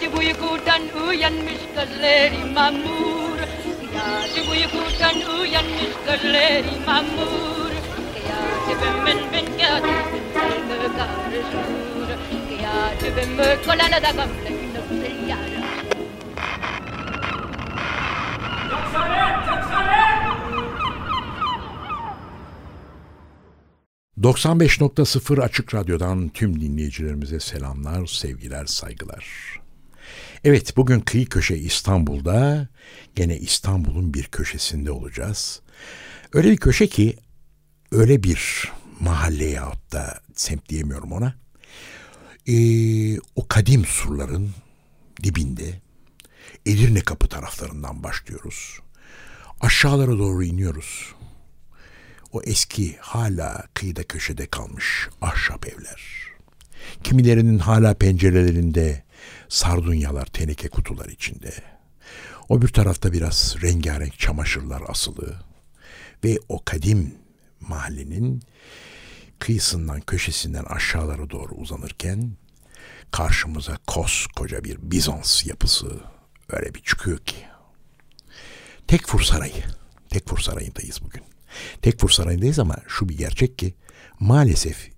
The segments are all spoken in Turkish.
Gece uykudan uyanmış gözleri mamur. Gece uykudan uyanmış gözleri mamur. Gece ben ben gece karışır Gece ben da gamle yara 95.0 Açık Radyo'dan tüm dinleyicilerimize selamlar, sevgiler, saygılar. Evet bugün kıyı köşe İstanbul'da gene İstanbul'un bir köşesinde olacağız. Öyle bir köşe ki öyle bir mahalle yahut da semt diyemiyorum ona. Ee, o kadim surların dibinde Edirne kapı taraflarından başlıyoruz. Aşağılara doğru iniyoruz. O eski hala kıyıda köşede kalmış ahşap evler. Kimilerinin hala pencerelerinde sardunyalar, teneke kutular içinde. O bir tarafta biraz rengarenk çamaşırlar asılı ve o kadim mahallenin kıyısından köşesinden aşağılara doğru uzanırken karşımıza koskoca bir Bizans yapısı öyle bir çıkıyor ki. Tekfur Sarayı. Tekfur Sarayı'ndayız bugün. Tekfur Sarayı'ndayız ama şu bir gerçek ki maalesef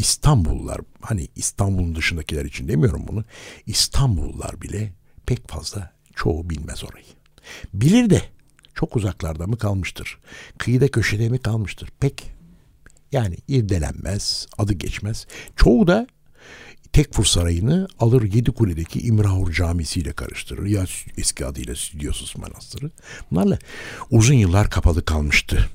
İstanbullular hani İstanbul'un dışındakiler için demiyorum bunu. İstanbullular bile pek fazla çoğu bilmez orayı. Bilir de çok uzaklarda mı kalmıştır? Kıyıda köşede mi kalmıştır? Pek yani irdelenmez, adı geçmez. Çoğu da Tekfur Sarayı'nı alır Yedikule'deki İmrahur Camisi ile karıştırır. Ya eski adıyla Stüdyosuz Manastırı. Bunlarla uzun yıllar kapalı kalmıştı.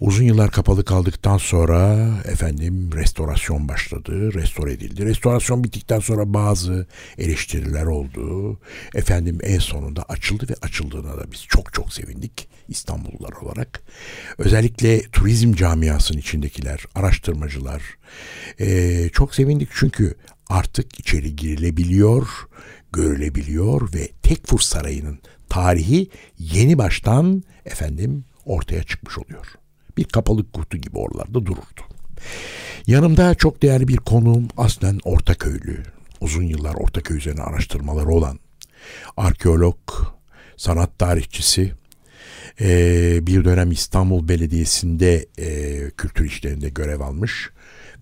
Uzun yıllar kapalı kaldıktan sonra efendim restorasyon başladı, restore edildi. Restorasyon bittikten sonra bazı eleştiriler oldu. Efendim en sonunda açıldı ve açıldığına da biz çok çok sevindik İstanbullular olarak. Özellikle turizm camiasının içindekiler, araştırmacılar ee, çok sevindik çünkü artık içeri girilebiliyor, görülebiliyor ve Tekfur Sarayı'nın tarihi yeni baştan efendim ortaya çıkmış oluyor bir kapalı kutu gibi oralarda dururdu. Yanımda çok değerli bir konuğum aslen Ortaköylü. Uzun yıllar Ortaköy üzerine araştırmaları olan arkeolog, sanat tarihçisi, bir dönem İstanbul Belediyesi'nde kültür işlerinde görev almış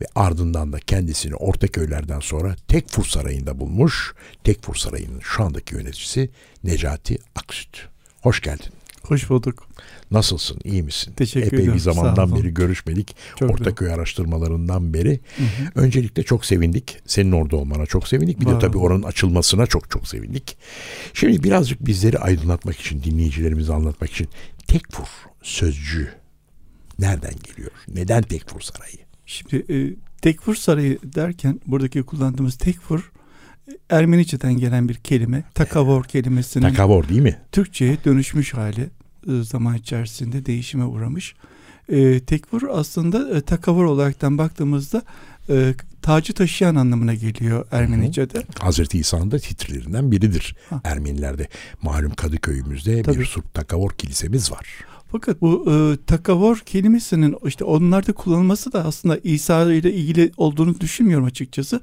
ve ardından da kendisini Ortaköylerden sonra Tekfur Sarayı'nda bulmuş. Tekfur Sarayı'nın şu andaki yöneticisi Necati Aksüt. Hoş geldin. Hoş bulduk. Nasılsın? İyi misin? Teşekkür Epey ederim. bir zamandan beri görüşmedik. Çok Ortaköy güzel. araştırmalarından beri. Hı hı. Öncelikle çok sevindik. Senin orada olmana çok sevindik. Bir Var. de tabii oranın açılmasına çok çok sevindik. Şimdi birazcık bizleri aydınlatmak için, dinleyicilerimizi anlatmak için Tekfur sözcüğü nereden geliyor? Neden Tekfur Sarayı? Şimdi e, Tekfur Sarayı derken buradaki kullandığımız Tekfur Ermenice'den gelen bir kelime. Takavor kelimesinin. Takavor değil mi? Türkçe'ye dönüşmüş hali zaman içerisinde değişime uğramış. E, tekfur aslında e, takavur olaraktan baktığımızda e, tacı taşıyan anlamına geliyor Ermenice'de. Hı hı. Hazreti İsa'nın da titrelerinden biridir ha. Ermenilerde. Malum Kadıköy'ümüzde Tabii. bir Surp Takavor kilisemiz var. Fakat bu e, takavor kelimesinin işte onlarda kullanılması da aslında İsa ile ilgili olduğunu düşünmüyorum açıkçası.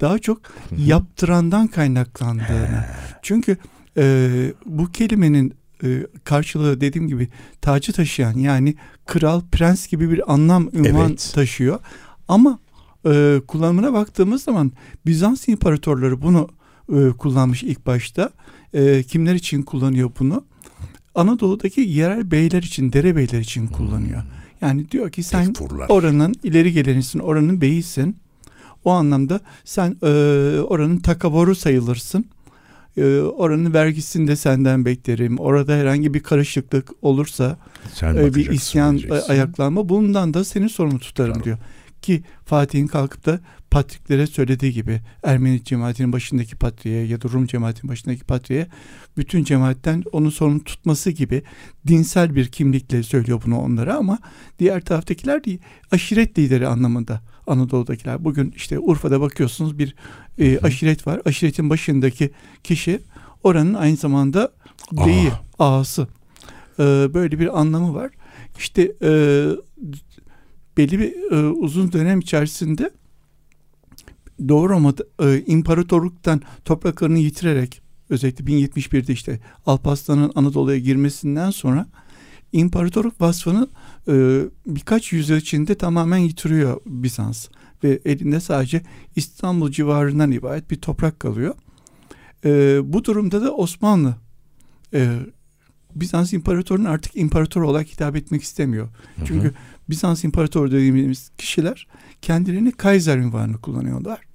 Daha çok yaptırandan kaynaklandığını. Çünkü e, bu kelimenin e, karşılığı dediğim gibi tacı taşıyan yani kral, prens gibi bir anlam, ünvan evet. taşıyor. Ama e, kullanımına baktığımız zaman Bizans imparatorları bunu e, kullanmış ilk başta. E, kimler için kullanıyor bunu? Anadolu'daki yerel beyler için, derebeyler için kullanıyor. Hmm. Yani diyor ki sen Tekfurlar. oranın ileri gelenisin, oranın beyisin. O anlamda sen e, oranın takavoru sayılırsın. E, oranın vergisini de senden beklerim. Orada herhangi bir karışıklık olursa Sen e, bir isyan ayaklanma bundan da seni sorumlu tutarım Canım. diyor. Ki Fatih'in kalkıp da patriklere söylediği gibi Ermeni cemaatinin başındaki patriğe ya da Rum cemaatinin başındaki patriğe bütün cemaatten onun sorumlu tutması gibi dinsel bir kimlikle söylüyor bunu onlara ama diğer taraftakiler değil, aşiret lideri anlamında Anadolu'dakiler. Bugün işte Urfa'da bakıyorsunuz bir e, aşiret var. Aşiretin başındaki kişi oranın aynı zamanda beyi, ağası. E, böyle bir anlamı var. İşte e, belli bir e, uzun dönem içerisinde Doğu Roma'da e, imparatorluktan topraklarını yitirerek özellikle 1071'de işte Alparslan'ın Anadolu'ya girmesinden sonra imparatorluk vasfını e, birkaç yüzyıl içinde tamamen yitiriyor Bizans ve elinde sadece İstanbul civarından ibaret bir toprak kalıyor. E, bu durumda da Osmanlı e, Bizans imparatorunun artık imparator olarak hitap etmek istemiyor. Hı hı. Çünkü Bizans imparatoru dediğimiz kişiler kendilerini Kaiser ünvanını kullanıyorlar.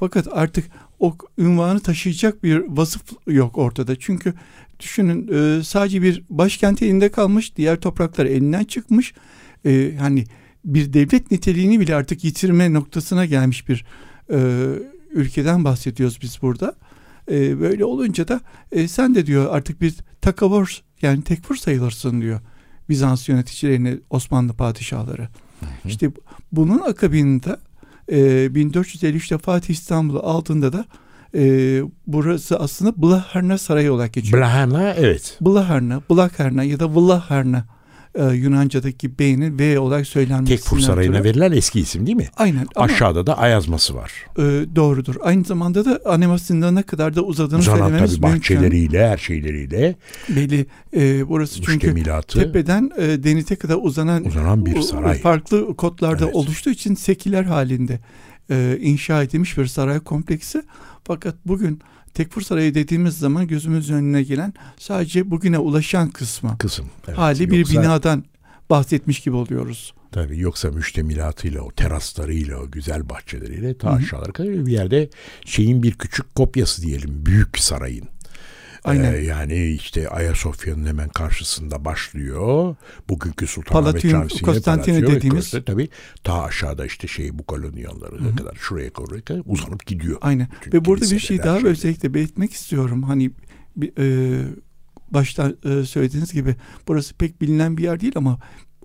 Fakat artık o ünvanı taşıyacak bir vasıf yok ortada. Çünkü düşünün e, sadece bir başkent elinde kalmış, diğer topraklar elinden çıkmış. E, hani bir devlet niteliğini bile artık yitirme noktasına gelmiş bir e, ülkeden bahsediyoruz biz burada. böyle olunca da sen de diyor artık bir takavur yani tekfur sayılırsın diyor Bizans yöneticilerine Osmanlı padişahları. Hı hı. İşte bunun akabinde e, 1453'te Fatih İstanbul'u aldığında da e, burası aslında Blaharna Sarayı olarak geçiyor. Blaharna evet. Blaharna, Blaharna ya da Vlaharna e, Yunanca'daki beynin V olarak söylenmesi. Tekfur Sarayı'na türü. verilen eski isim değil mi? Aynen. Aşağıda da Ayazması var. E, doğrudur. Aynı zamanda da Aneması'ndan ne kadar da uzadığını Uzanan söylememiz tabii bahçeleriyle, her şeyleriyle. Belli. E, burası çünkü tepeden e, denize kadar uzanan, uzanan bir saray. Farklı kotlarda evet. oluştuğu için sekiler halinde e, inşa edilmiş bir saray kompleksi. Fakat bugün Tekfur Sarayı dediğimiz zaman gözümüz önüne gelen sadece bugüne ulaşan kısmı. Kısım. Evet. Hali bir yoksa, binadan bahsetmiş gibi oluyoruz. Tabii yoksa müştemilatıyla, o teraslarıyla, o güzel bahçeleriyle ta aşağılara kadar bir yerde şeyin bir küçük kopyası diyelim. Büyük sarayın. Aynen. Ee, yani işte Ayasofya'nın hemen karşısında başlıyor. Bugünkü Sultanahmet Camisi'ne Konstantine dediğimiz. Tabii, tabii ta aşağıda işte şey bu kolonyaları kadar şuraya kadar uzanıp gidiyor. Aynen. Bütün Ve burada bir şey daha şeyde. özellikle belirtmek istiyorum. Hani e, başta e, söylediğiniz gibi burası pek bilinen bir yer değil ama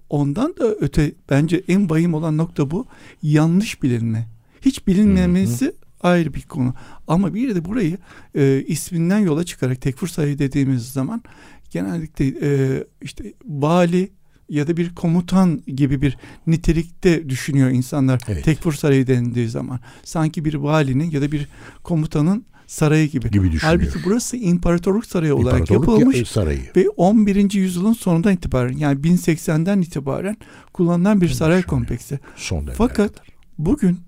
ondan da öte bence en bayım olan nokta bu. Yanlış bilinme. Hiç bilinmemesi ayrı bir konu. Ama bir de burayı e, isminden yola çıkarak tekfur sayı dediğimiz zaman genellikle e, işte vali ya da bir komutan gibi bir nitelikte düşünüyor insanlar evet. tekfur sarayı denildiği zaman. Sanki bir valinin ya da bir komutanın sarayı gibi. gibi düşünüyor. Halbuki burası imparatorluk sarayı olarak yapılmış ya, sarayı. ve 11. yüzyılın sonundan itibaren yani 1080'den itibaren kullanılan bir saray kompleksi. Son Fakat kadar. bugün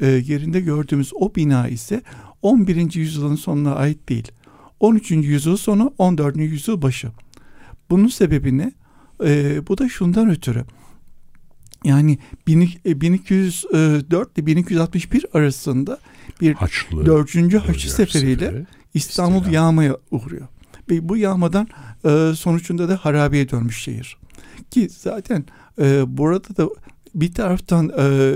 e, yerinde gördüğümüz o bina ise 11. yüzyılın sonuna ait değil. 13. yüzyıl sonu 14. yüzyıl başı. Bunun sebebi ne? E, bu da şundan ötürü. Yani 1204 ile 1261 arasında bir Haçlı, 4. Haçlı seferiyle İstanbul İstilam. yağmaya uğruyor. Ve bu yağmadan e, sonucunda da harabeye dönmüş şehir. Ki zaten e, burada da bir taraftan e,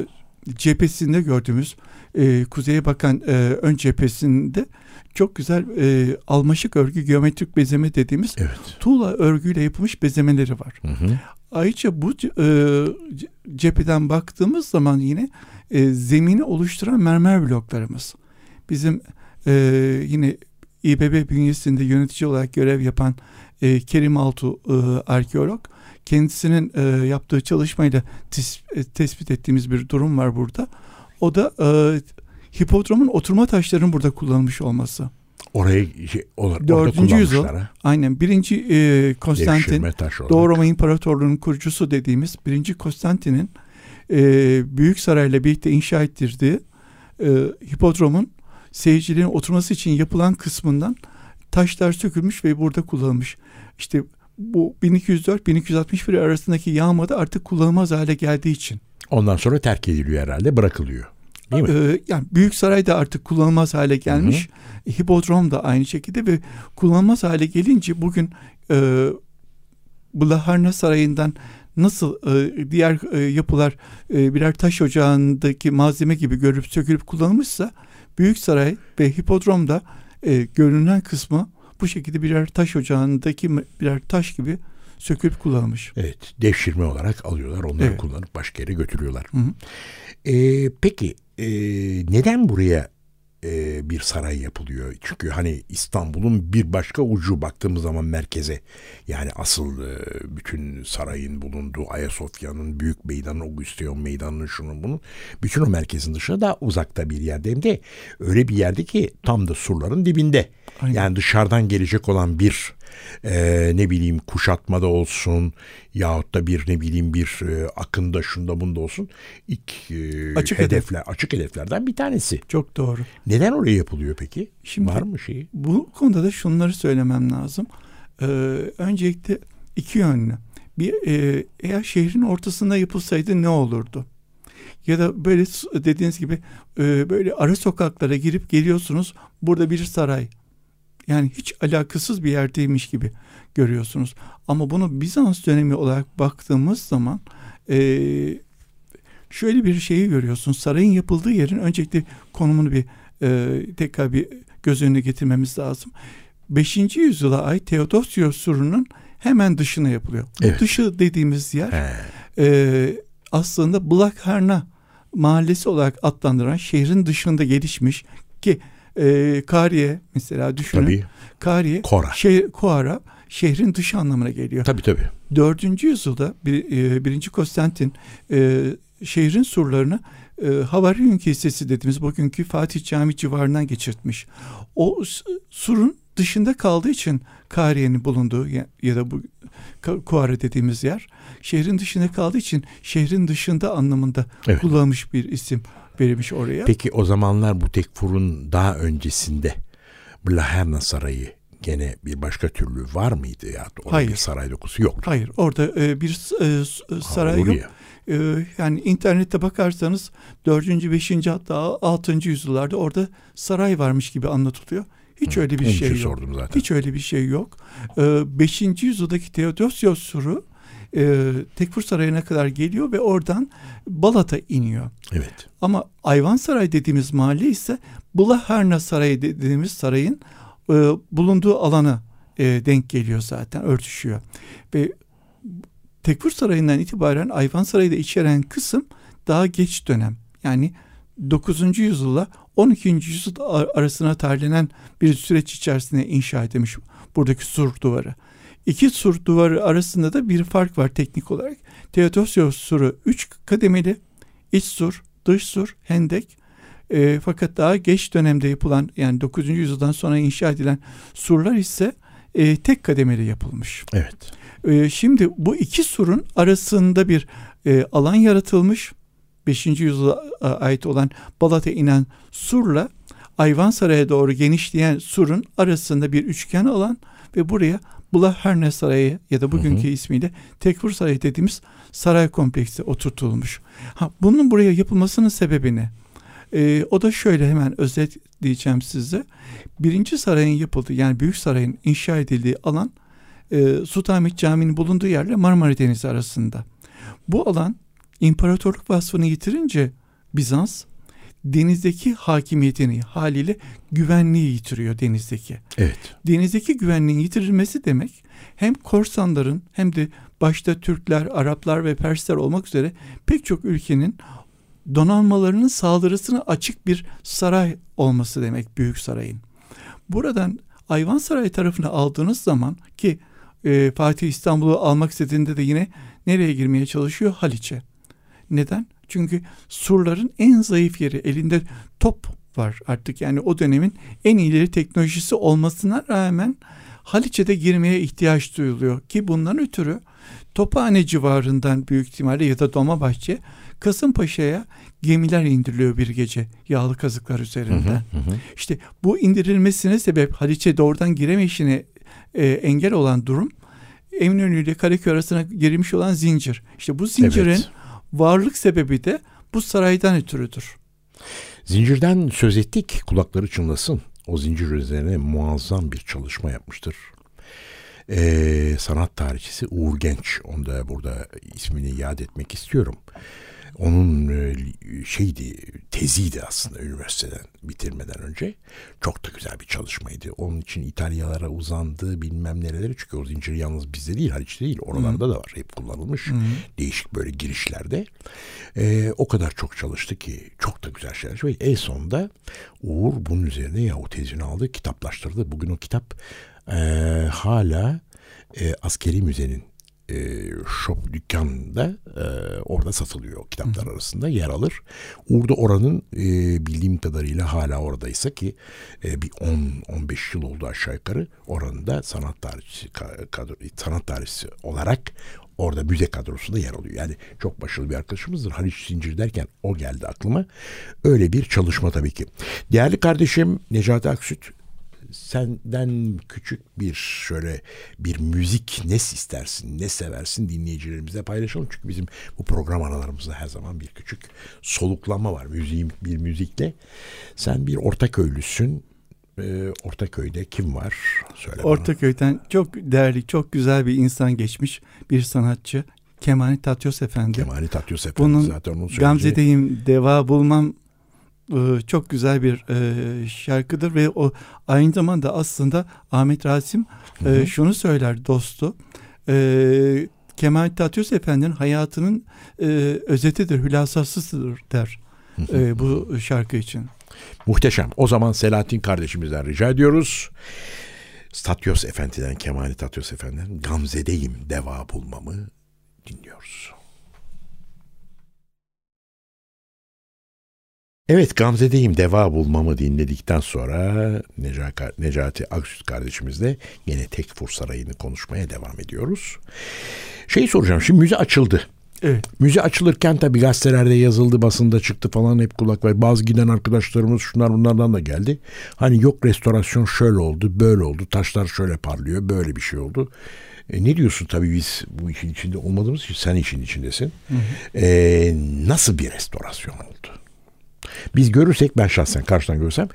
cephesinde gördüğümüz e, kuzeye bakan e, ön cephesinde çok güzel e, almaşık örgü geometrik bezeme dediğimiz evet. tuğla örgüyle yapılmış bezemeleri var. Hı hı. Ayrıca bu e, cepheden baktığımız zaman yine e, zemini oluşturan mermer bloklarımız. Bizim e, yine İBB bünyesinde yönetici olarak görev yapan e, Kerim Altu e, arkeolog kendisinin e, yaptığı çalışmayla tes, e, tespit ettiğimiz bir durum var burada. O da e, hipodromun oturma taşlarının burada kullanılmış olması. Oraya şey, or, Dördüncü yüzyıl. Aynen. Birinci e, Konstantin, Doğu Roma İmparatorluğu'nun kurucusu dediğimiz birinci Konstantin'in e, Büyük Saray'la birlikte inşa ettirdiği e, hipodromun seyircilerin oturması için yapılan kısmından taşlar sökülmüş ve burada kullanılmış. İşte bu 1204-1261 arasındaki yağmada artık kullanılmaz hale geldiği için. Ondan sonra terk ediliyor herhalde, bırakılıyor. Değil mi? Ee, yani Büyük Saray da artık kullanılmaz hale gelmiş. Hı hı. Hipodrom da aynı şekilde ve kullanılmaz hale gelince bugün e, Blaharna Sarayı'ndan nasıl e, diğer e, yapılar e, birer taş ocağındaki malzeme gibi görüp sökülüp kullanılmışsa Büyük Saray ve Hipodrom'da e, görünen kısmı bu şekilde birer taş ocağındaki birer taş gibi sökülüp kullanılmış. Evet, devşirme olarak alıyorlar, onları Evet. kullanıp başka yere götürüyorlar. Hı hı. Ee, peki e, neden buraya e, bir saray yapılıyor? Çünkü hani İstanbul'un bir başka ucu baktığımız zaman merkeze yani asıl e, bütün sarayın bulunduğu Ayasofya'nın büyük meydanı, Augusteon meydanının şunun bunun bütün o merkezin dışında daha uzakta bir yerde hem de öyle bir yerde ki tam da surların dibinde. Aynen. Yani dışarıdan gelecek olan bir e, ne bileyim kuşatmada olsun yahut da bir ne bileyim bir e, akında şunda bunda olsun ilk e, Açık hedef. hedefler açık hedeflerden bir tanesi. Çok doğru. Neden oraya yapılıyor peki? Şimdi- Var mı şeyi? Bu konuda da şunları söylemem lazım. Ee, öncelikle iki yönlü. Bir e, eğer şehrin ortasında yapılsaydı ne olurdu? Ya da böyle dediğiniz gibi e, böyle ara sokaklara girip geliyorsunuz. Burada bir saray. Yani hiç alakasız bir yerdeymiş gibi görüyorsunuz. Ama bunu Bizans dönemi olarak baktığımız zaman e, şöyle bir şeyi görüyorsun. Sarayın yapıldığı yerin öncelikle konumunu bir e, tekrar bir göz önüne getirmemiz lazım. 5. yüzyıla ait Theodosios surunun hemen dışına yapılıyor. Evet. dışı dediğimiz yer He, e, aslında Blakharna mahallesi olarak adlandırılan şehrin dışında gelişmiş ki e, Kariye mesela düşünün. tabii. Kariye Kora. şehir, Koara şehrin dışı anlamına geliyor. Tabii tabii. 4. yüzyılda bir, e, 1. Konstantin e, şehrin surlarını e, Havaryum Kilisesi dediğimiz bugünkü Fatih Camii civarından geçirtmiş. O surun dışında kaldığı için Kariye'nin bulunduğu ya, ya da bu Kuare dediğimiz yer şehrin dışında kaldığı için şehrin dışında anlamında Evet. kullanılmış bir isim verilmiş oraya. Peki o zamanlar bu tekfurun daha öncesinde Blaherna Sarayı gene bir başka türlü var mıydı ya? Orada Hayır. bir saray dokusu yok. Hayır orada e, bir e, s- saray yok. Ee, yani internette bakarsanız 4. 5. hatta 6. yüzyıllarda orada saray varmış gibi anlatılıyor. Hiç öyle bir şey yok. zaten. Hiç öyle bir şey yok. 5. yüzyıldaki Theodosios suru e, Tekfur Sarayı'na kadar geliyor ve oradan Balat'a iniyor. Evet. Ama Ayvansaray dediğimiz mahalle ise Blaharna Sarayı dediğimiz sarayın e, bulunduğu alana e, denk geliyor zaten, örtüşüyor. Ve Tekfur Sarayı'ndan itibaren Ayvansaray'ı da içeren kısım daha geç dönem. Yani 9. yüzyılla 12. yüzyıl ar- arasına tarihlenen bir süreç içerisinde inşa edilmiş buradaki sur duvarı. İki sur duvarı arasında da bir fark var teknik olarak. Theodosios suru 3 kademeli, iç sur, dış sur, hendek. E, fakat daha geç dönemde yapılan yani 9. yüzyıldan sonra inşa edilen surlar ise e, tek kademeli yapılmış. Evet. E, şimdi bu iki surun arasında bir e, alan yaratılmış. 5. yüzyıla ait olan Balat'a inen surla Ayvansaray'a doğru genişleyen surun arasında bir üçgen alan ve buraya Bulaherne Sarayı ya da bugünkü ismiyle Tekfur Sarayı dediğimiz saray kompleksi oturtulmuş. Ha, bunun buraya yapılmasının sebebi ne? Ee, o da şöyle hemen özetleyeceğim size. Birinci sarayın yapıldığı yani Büyük Sarayın inşa edildiği alan e, Sultanahmet Camii'nin bulunduğu yerle Marmara Denizi arasında. Bu alan imparatorluk vasfını yitirince Bizans denizdeki hakimiyetini haliyle güvenliği yitiriyor denizdeki. Evet. Denizdeki güvenliğin yitirilmesi demek hem korsanların hem de başta Türkler, Araplar ve Persler olmak üzere pek çok ülkenin donanmalarının saldırısına açık bir saray olması demek Büyük Sarayın. Buradan Ayvansaray tarafını aldığınız zaman ki e, Fatih İstanbul'u almak istediğinde de yine nereye girmeye çalışıyor? Haliç'e. Neden? Çünkü surların en zayıf yeri elinde top var artık yani o dönemin en ileri teknolojisi olmasına rağmen Haliç'e de girmeye ihtiyaç duyuluyor ki bundan ötürü Tophane civarından büyük ihtimalle ya da Dolmabahçe Kasımpaşa'ya gemiler indiriliyor bir gece yağlı kazıklar üzerinden. İşte bu indirilmesine sebep Haliç'e doğrudan giremeyişine e, engel olan durum Eminönü ile Karaköy arasına girilmiş olan zincir. İşte bu zincirin Evet. Varlık sebebi de bu saraydan ötürüdür. Zincirden söz ettik. Kulakları çınlasın. O zincir üzerine muazzam bir çalışma yapmıştır. Ee, sanat tarihçisi Uğur Genç. Onu da burada ismini yad etmek istiyorum. Onun e, şeydi, teziydi aslında üniversiteden bitirmeden önce. Çok da güzel bir çalışmaydı. Onun için İtalyalara uzandı bilmem nereleri. Çünkü o zincir yalnız bizde değil, Haliç'te değil. Oralarda Hı. da var. Hep kullanılmış. Hı. Değişik böyle girişlerde. Ee, o kadar çok çalıştı ki çok da güzel şeyler. Ve en sonunda Uğur bunun üzerine ya o tezini aldı, kitaplaştırdı. Bugün o kitap e, hala e, askeri müzenin e, shop dükkanda e, orada satılıyor kitaplar Hı. arasında yer alır. Orada oranın e, bildiğim kadarıyla hala oradaysa ki e, bir 10-15 yıl oldu aşağı yukarı oranın da sanat tarihçisi kadro, sanat tarihçisi olarak orada müze kadrosunda yer alıyor. Yani çok başarılı bir arkadaşımızdır. Haliç Zincir derken o geldi aklıma. Öyle bir çalışma tabii ki. Değerli kardeşim Necati Aksüt senden küçük bir şöyle bir müzik ne istersin, ne seversin dinleyicilerimizle paylaşalım. Çünkü bizim bu program aralarımızda her zaman bir küçük soluklama var müziğin bir müzikle. Sen bir Ortaköylüsün. Ee, Ortaköy'de kim var? Söyle Ortaköy'den bana. çok değerli, çok güzel bir insan geçmiş bir sanatçı. Kemani Tatyos Efendi. Kemani Tatyos Efendi Bunun zaten onun söyleyeceği. Gamze'deyim, deva bulmam çok güzel bir e, şarkıdır ve o aynı zamanda aslında Ahmet Rasim e, şunu söyler dostu. E, Kemal Tatyos Efendi'nin hayatının e, özetidir, hülasasıdır der e, bu şarkı için. Muhteşem. O zaman Selahattin kardeşimizden rica ediyoruz. Tatyos Efendi'den, Kemal Tatyos Efendi'den Gamze'deyim deva bulmamı dinliyoruz. Evet Gamze'deyim deva bulmamı dinledikten sonra Necati Aksüt kardeşimizle yine Tekfur Sarayı'nı konuşmaya devam ediyoruz. Şey soracağım şimdi müze açıldı. Evet. Müze açılırken tabii gazetelerde yazıldı, basında çıktı falan hep kulak var. Bazı giden arkadaşlarımız şunlar bunlardan da geldi. Hani yok restorasyon şöyle oldu, böyle oldu, taşlar şöyle parlıyor, böyle bir şey oldu. E, ne diyorsun tabii biz bu işin içinde olmadığımız için sen işin içindesin. Hı hı. E, nasıl bir restorasyon oldu? Biz görürsek ben şahsen karşıdan görsem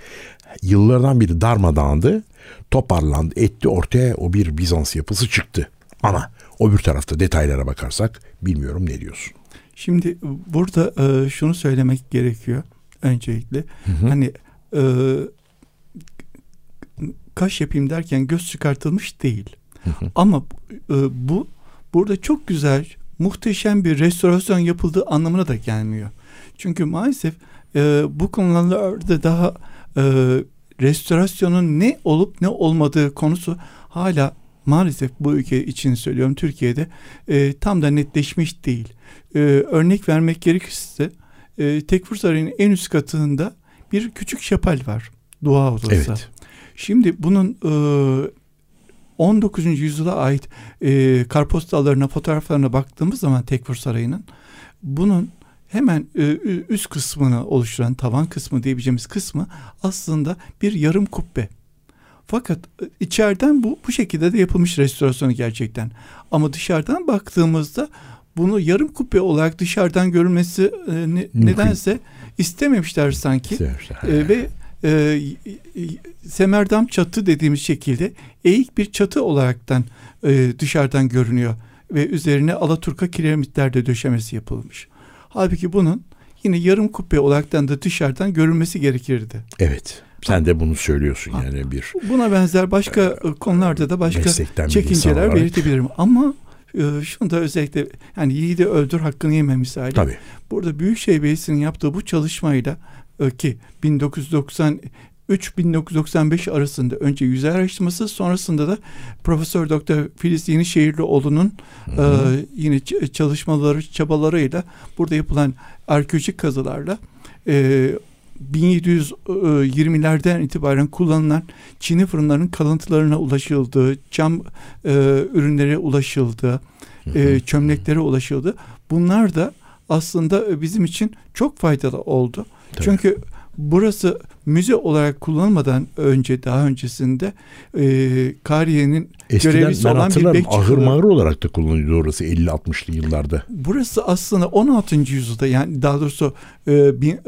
yıllardan beri darmadağındı. Toparlandı etti ortaya o bir Bizans yapısı çıktı. Ama o bir tarafta detaylara bakarsak bilmiyorum ne diyorsun. Şimdi burada e, şunu söylemek gerekiyor öncelikle. Hı hı. Hani e, kaş yapayım derken göz çıkartılmış değil. Hı hı. Ama e, bu burada çok güzel, muhteşem bir restorasyon yapıldığı anlamına da gelmiyor. Çünkü maalesef e, bu konularda daha e, restorasyonun ne olup ne olmadığı konusu hala maalesef bu ülke için söylüyorum Türkiye'de e, tam da netleşmiş değil. E, örnek vermek gerekirse e, Tekfur Sarayı'nın en üst katında bir küçük şapel var. Dua odası. Evet. Şimdi bunun e, 19. yüzyıla ait e, kartpostallarına, fotoğraflarına baktığımız zaman Tekfur Sarayı'nın bunun hemen e, üst kısmını oluşturan tavan kısmı diyebileceğimiz kısmı aslında bir yarım kubbe. Fakat e, içeriden bu bu şekilde de yapılmış restorasyonu gerçekten. Ama dışarıdan baktığımızda bunu yarım kubbe olarak dışarıdan görülmesi e, ne, nedense istememişler sanki. E, ve e, semerdam çatı dediğimiz şekilde eğik bir çatı olaraktan e, dışarıdan görünüyor ve üzerine Alaturka kiremitler de döşemesi yapılmış. Halbuki bunun yine yarım kubbe olaraktan da dışarıdan görülmesi gerekirdi. Evet. Sen de bunu söylüyorsun ha. yani bir. Buna benzer başka e, konularda da başka çekinceler belirtebilirim. Ama e, şunu da özellikle yani yiğidi öldür hakkını yeme misali. Tabii. Burada Büyükşehir Belediyesi'nin yaptığı bu çalışmayla e, ki 1990 3-1995 arasında önce yüzey araştırması sonrasında da Profesör Doktor Filiz Yenişehirlioğlu'nun e, yine çalışmaları çabalarıyla burada yapılan arkeolojik kazılarla e, 1720'lerden itibaren kullanılan çini fırınların kalıntılarına ulaşıldı, cam e, ürünlere ulaşıldı, e, çömleklere ulaşıldı. Bunlar da aslında bizim için çok faydalı oldu. Tabii. Çünkü burası müze olarak kullanılmadan önce daha öncesinde e, Kariye'nin Eskiden görevlisi olan bir bekçi ahır mağır olarak da kullanılıyordu orası 50-60'lı yıllarda. Burası aslında 16. yüzyılda yani daha doğrusu e, bin-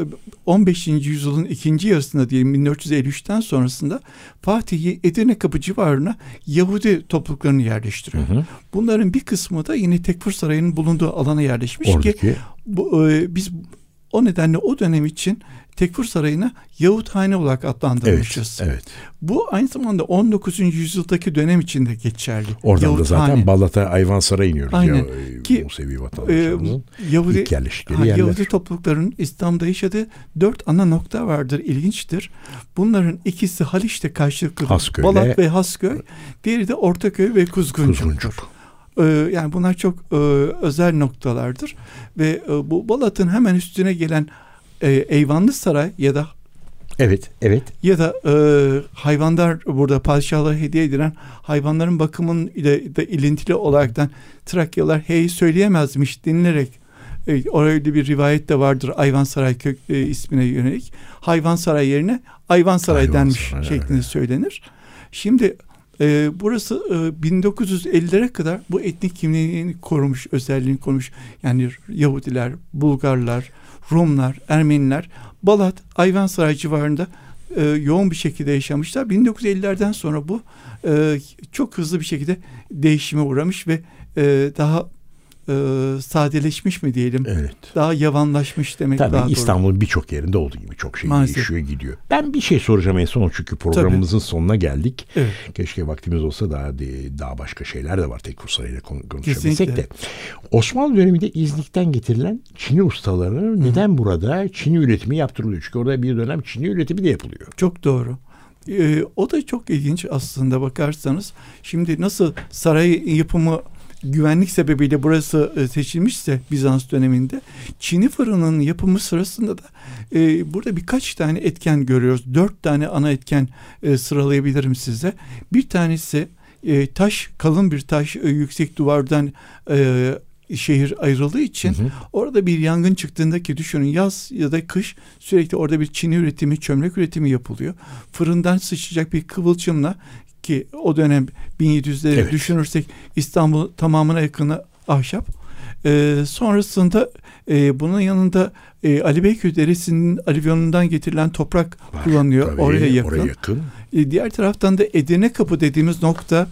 15. yüzyılın ikinci yarısında diyelim 1453'ten sonrasında Fatih Edirne Kapı civarına Yahudi topluluklarını yerleştiriyor. Hı hı. Bunların bir kısmı da yine Tekfur Sarayı'nın bulunduğu alana yerleşmiş ki Oradaki bu, e, biz o nedenle o dönem için Tekfur Sarayı'na Yahudhane olarak evet, adlandırmışız. evet. Bu aynı zamanda 19. yüzyıldaki dönem için de geçerli. Oradan da Yahudhane. zaten Balat'a Ayvansaray'a iniyoruz Aynen. ya e, Ki, Musevi Ee, vatandaşlarımızın Yahudi, ilk yerleştikleri ha, yerler. Yahudi topluluklarının İslam'da yaşadığı dört ana nokta vardır. İlginçtir. Bunların ikisi Haliç'te karşılıklı Hasköy'le- Balat ve Hasköy. Diğeri de Ortaköy ve Kuzguncuk. Kuzguncuk. Ee, yani bunlar çok e, özel noktalardır. Ve e, bu Balat'ın hemen üstüne gelen e, Eyvanlı Saray ya da Evet, evet. ya da e, hayvanlar burada padişahlara hediye edilen hayvanların bakımının ile de ilintili olaraktan Trakyalılar hey söyleyemezmiş denilerek e, orada bir rivayet de vardır Ayvansaray kök e, ismine yönelik. Hayvansaray yerine Ayvansaray Ayvansaray, denmiş evet. şeklinde söylenir. Şimdi e, burası e, 1950'lere kadar bu etnik kimliğini korumuş, özelliğini korumuş. Yani Yahudiler, Bulgarlar, Rumlar, Ermeniler Balat, Ayvansaray civarında e, yoğun bir şekilde yaşamışlar. 1950'lerden sonra bu e, çok hızlı bir şekilde değişime uğramış ve e, daha e, sadeleşmiş mi diyelim, Evet. daha yavanlaşmış demek Tabii daha doğru. İstanbul'un birçok yerinde olduğu gibi çok şey Maalesef. değişiyor gidiyor. Ben bir şey soracağım en son çünkü programımızın sonuna geldik. Evet. Keşke vaktimiz olsa daha daha başka şeyler de var Sarayı'yla kon- konuşabilsek Kesinlikle. de. Osmanlı döneminde İznik'ten getirilen Çin'i ustaları neden burada Çin'i üretimi yaptırılıyor? Çünkü orada bir dönem Çin'i üretimi de yapılıyor. Çok doğru. Ee, o da çok ilginç aslında bakarsanız. Şimdi nasıl saray yapımı güvenlik sebebiyle burası e, seçilmişse Bizans döneminde Çini fırının yapımı sırasında da e, burada birkaç tane etken görüyoruz. Dört tane ana etken e, sıralayabilirim size. Bir tanesi e, taş kalın bir taş e, yüksek duvardan e, şehir ayrıldığı için Hı hı. orada bir yangın çıktığında ki düşünün yaz ya da kış sürekli orada bir çini üretimi, çömlek üretimi yapılıyor. Fırından sıçrayacak bir kıvılcımla ki o dönem 1700'leri Evet. düşünürsek İstanbul tamamına yakını ahşap. Ee, sonrasında e, bunun yanında e, Ali Beyköy Deresi'nin alüvyonundan getirilen toprak Var. kullanılıyor. Tabii, oraya yakın. Oraya yakın. E, diğer taraftan da Edirne Kapı dediğimiz nokta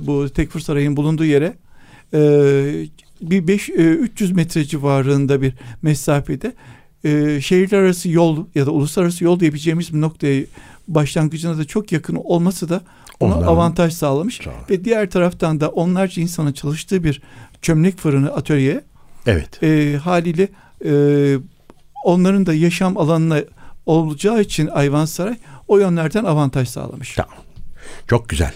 bu Tekfur Sarayı'nın bulunduğu yere e, bir beş, e, 300 metre civarında bir mesafede e, şehirler arası yol ya da uluslararası yol diyebileceğimiz bir noktaya başlangıcına da çok yakın olması da ona Onların- avantaj sağlamış. Sağ. Ve diğer taraftan da onlarca insanın çalıştığı bir çömlek fırını atölye Evet. e, haliyle e, onların da yaşam alanına olacağı için Ayvansaray o yönlerden avantaj sağlamış. Tamam. Çok güzel.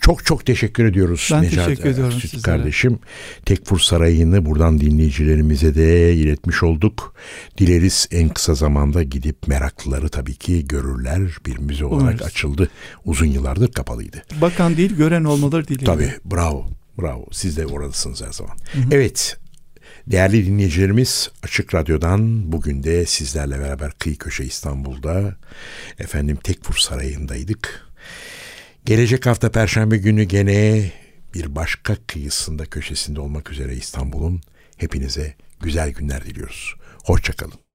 Çok çok teşekkür ediyoruz Ben Necat teşekkür ediyorum Erçetin sizlere. kardeşim. Tekfur Sarayı'nı buradan dinleyicilerimize de iletmiş olduk. Dileriz en kısa zamanda gidip meraklıları tabii ki görürler. Bir müze olarak Umarız. açıldı. Uzun yıllardır kapalıydı. Bakan değil gören olmaları dileğiyle. Tabii bravo. Bravo. Siz de oradasınız her zaman. Evet. Değerli dinleyicilerimiz Açık Radyo'dan bugün de sizlerle beraber Kıyı Köşe İstanbul'da efendim Tekfur Sarayı'ndaydık. Gelecek hafta Perşembe günü gene bir başka kıyısında köşesinde olmak üzere İstanbul'un hepinize güzel günler diliyoruz. Hoşçakalın.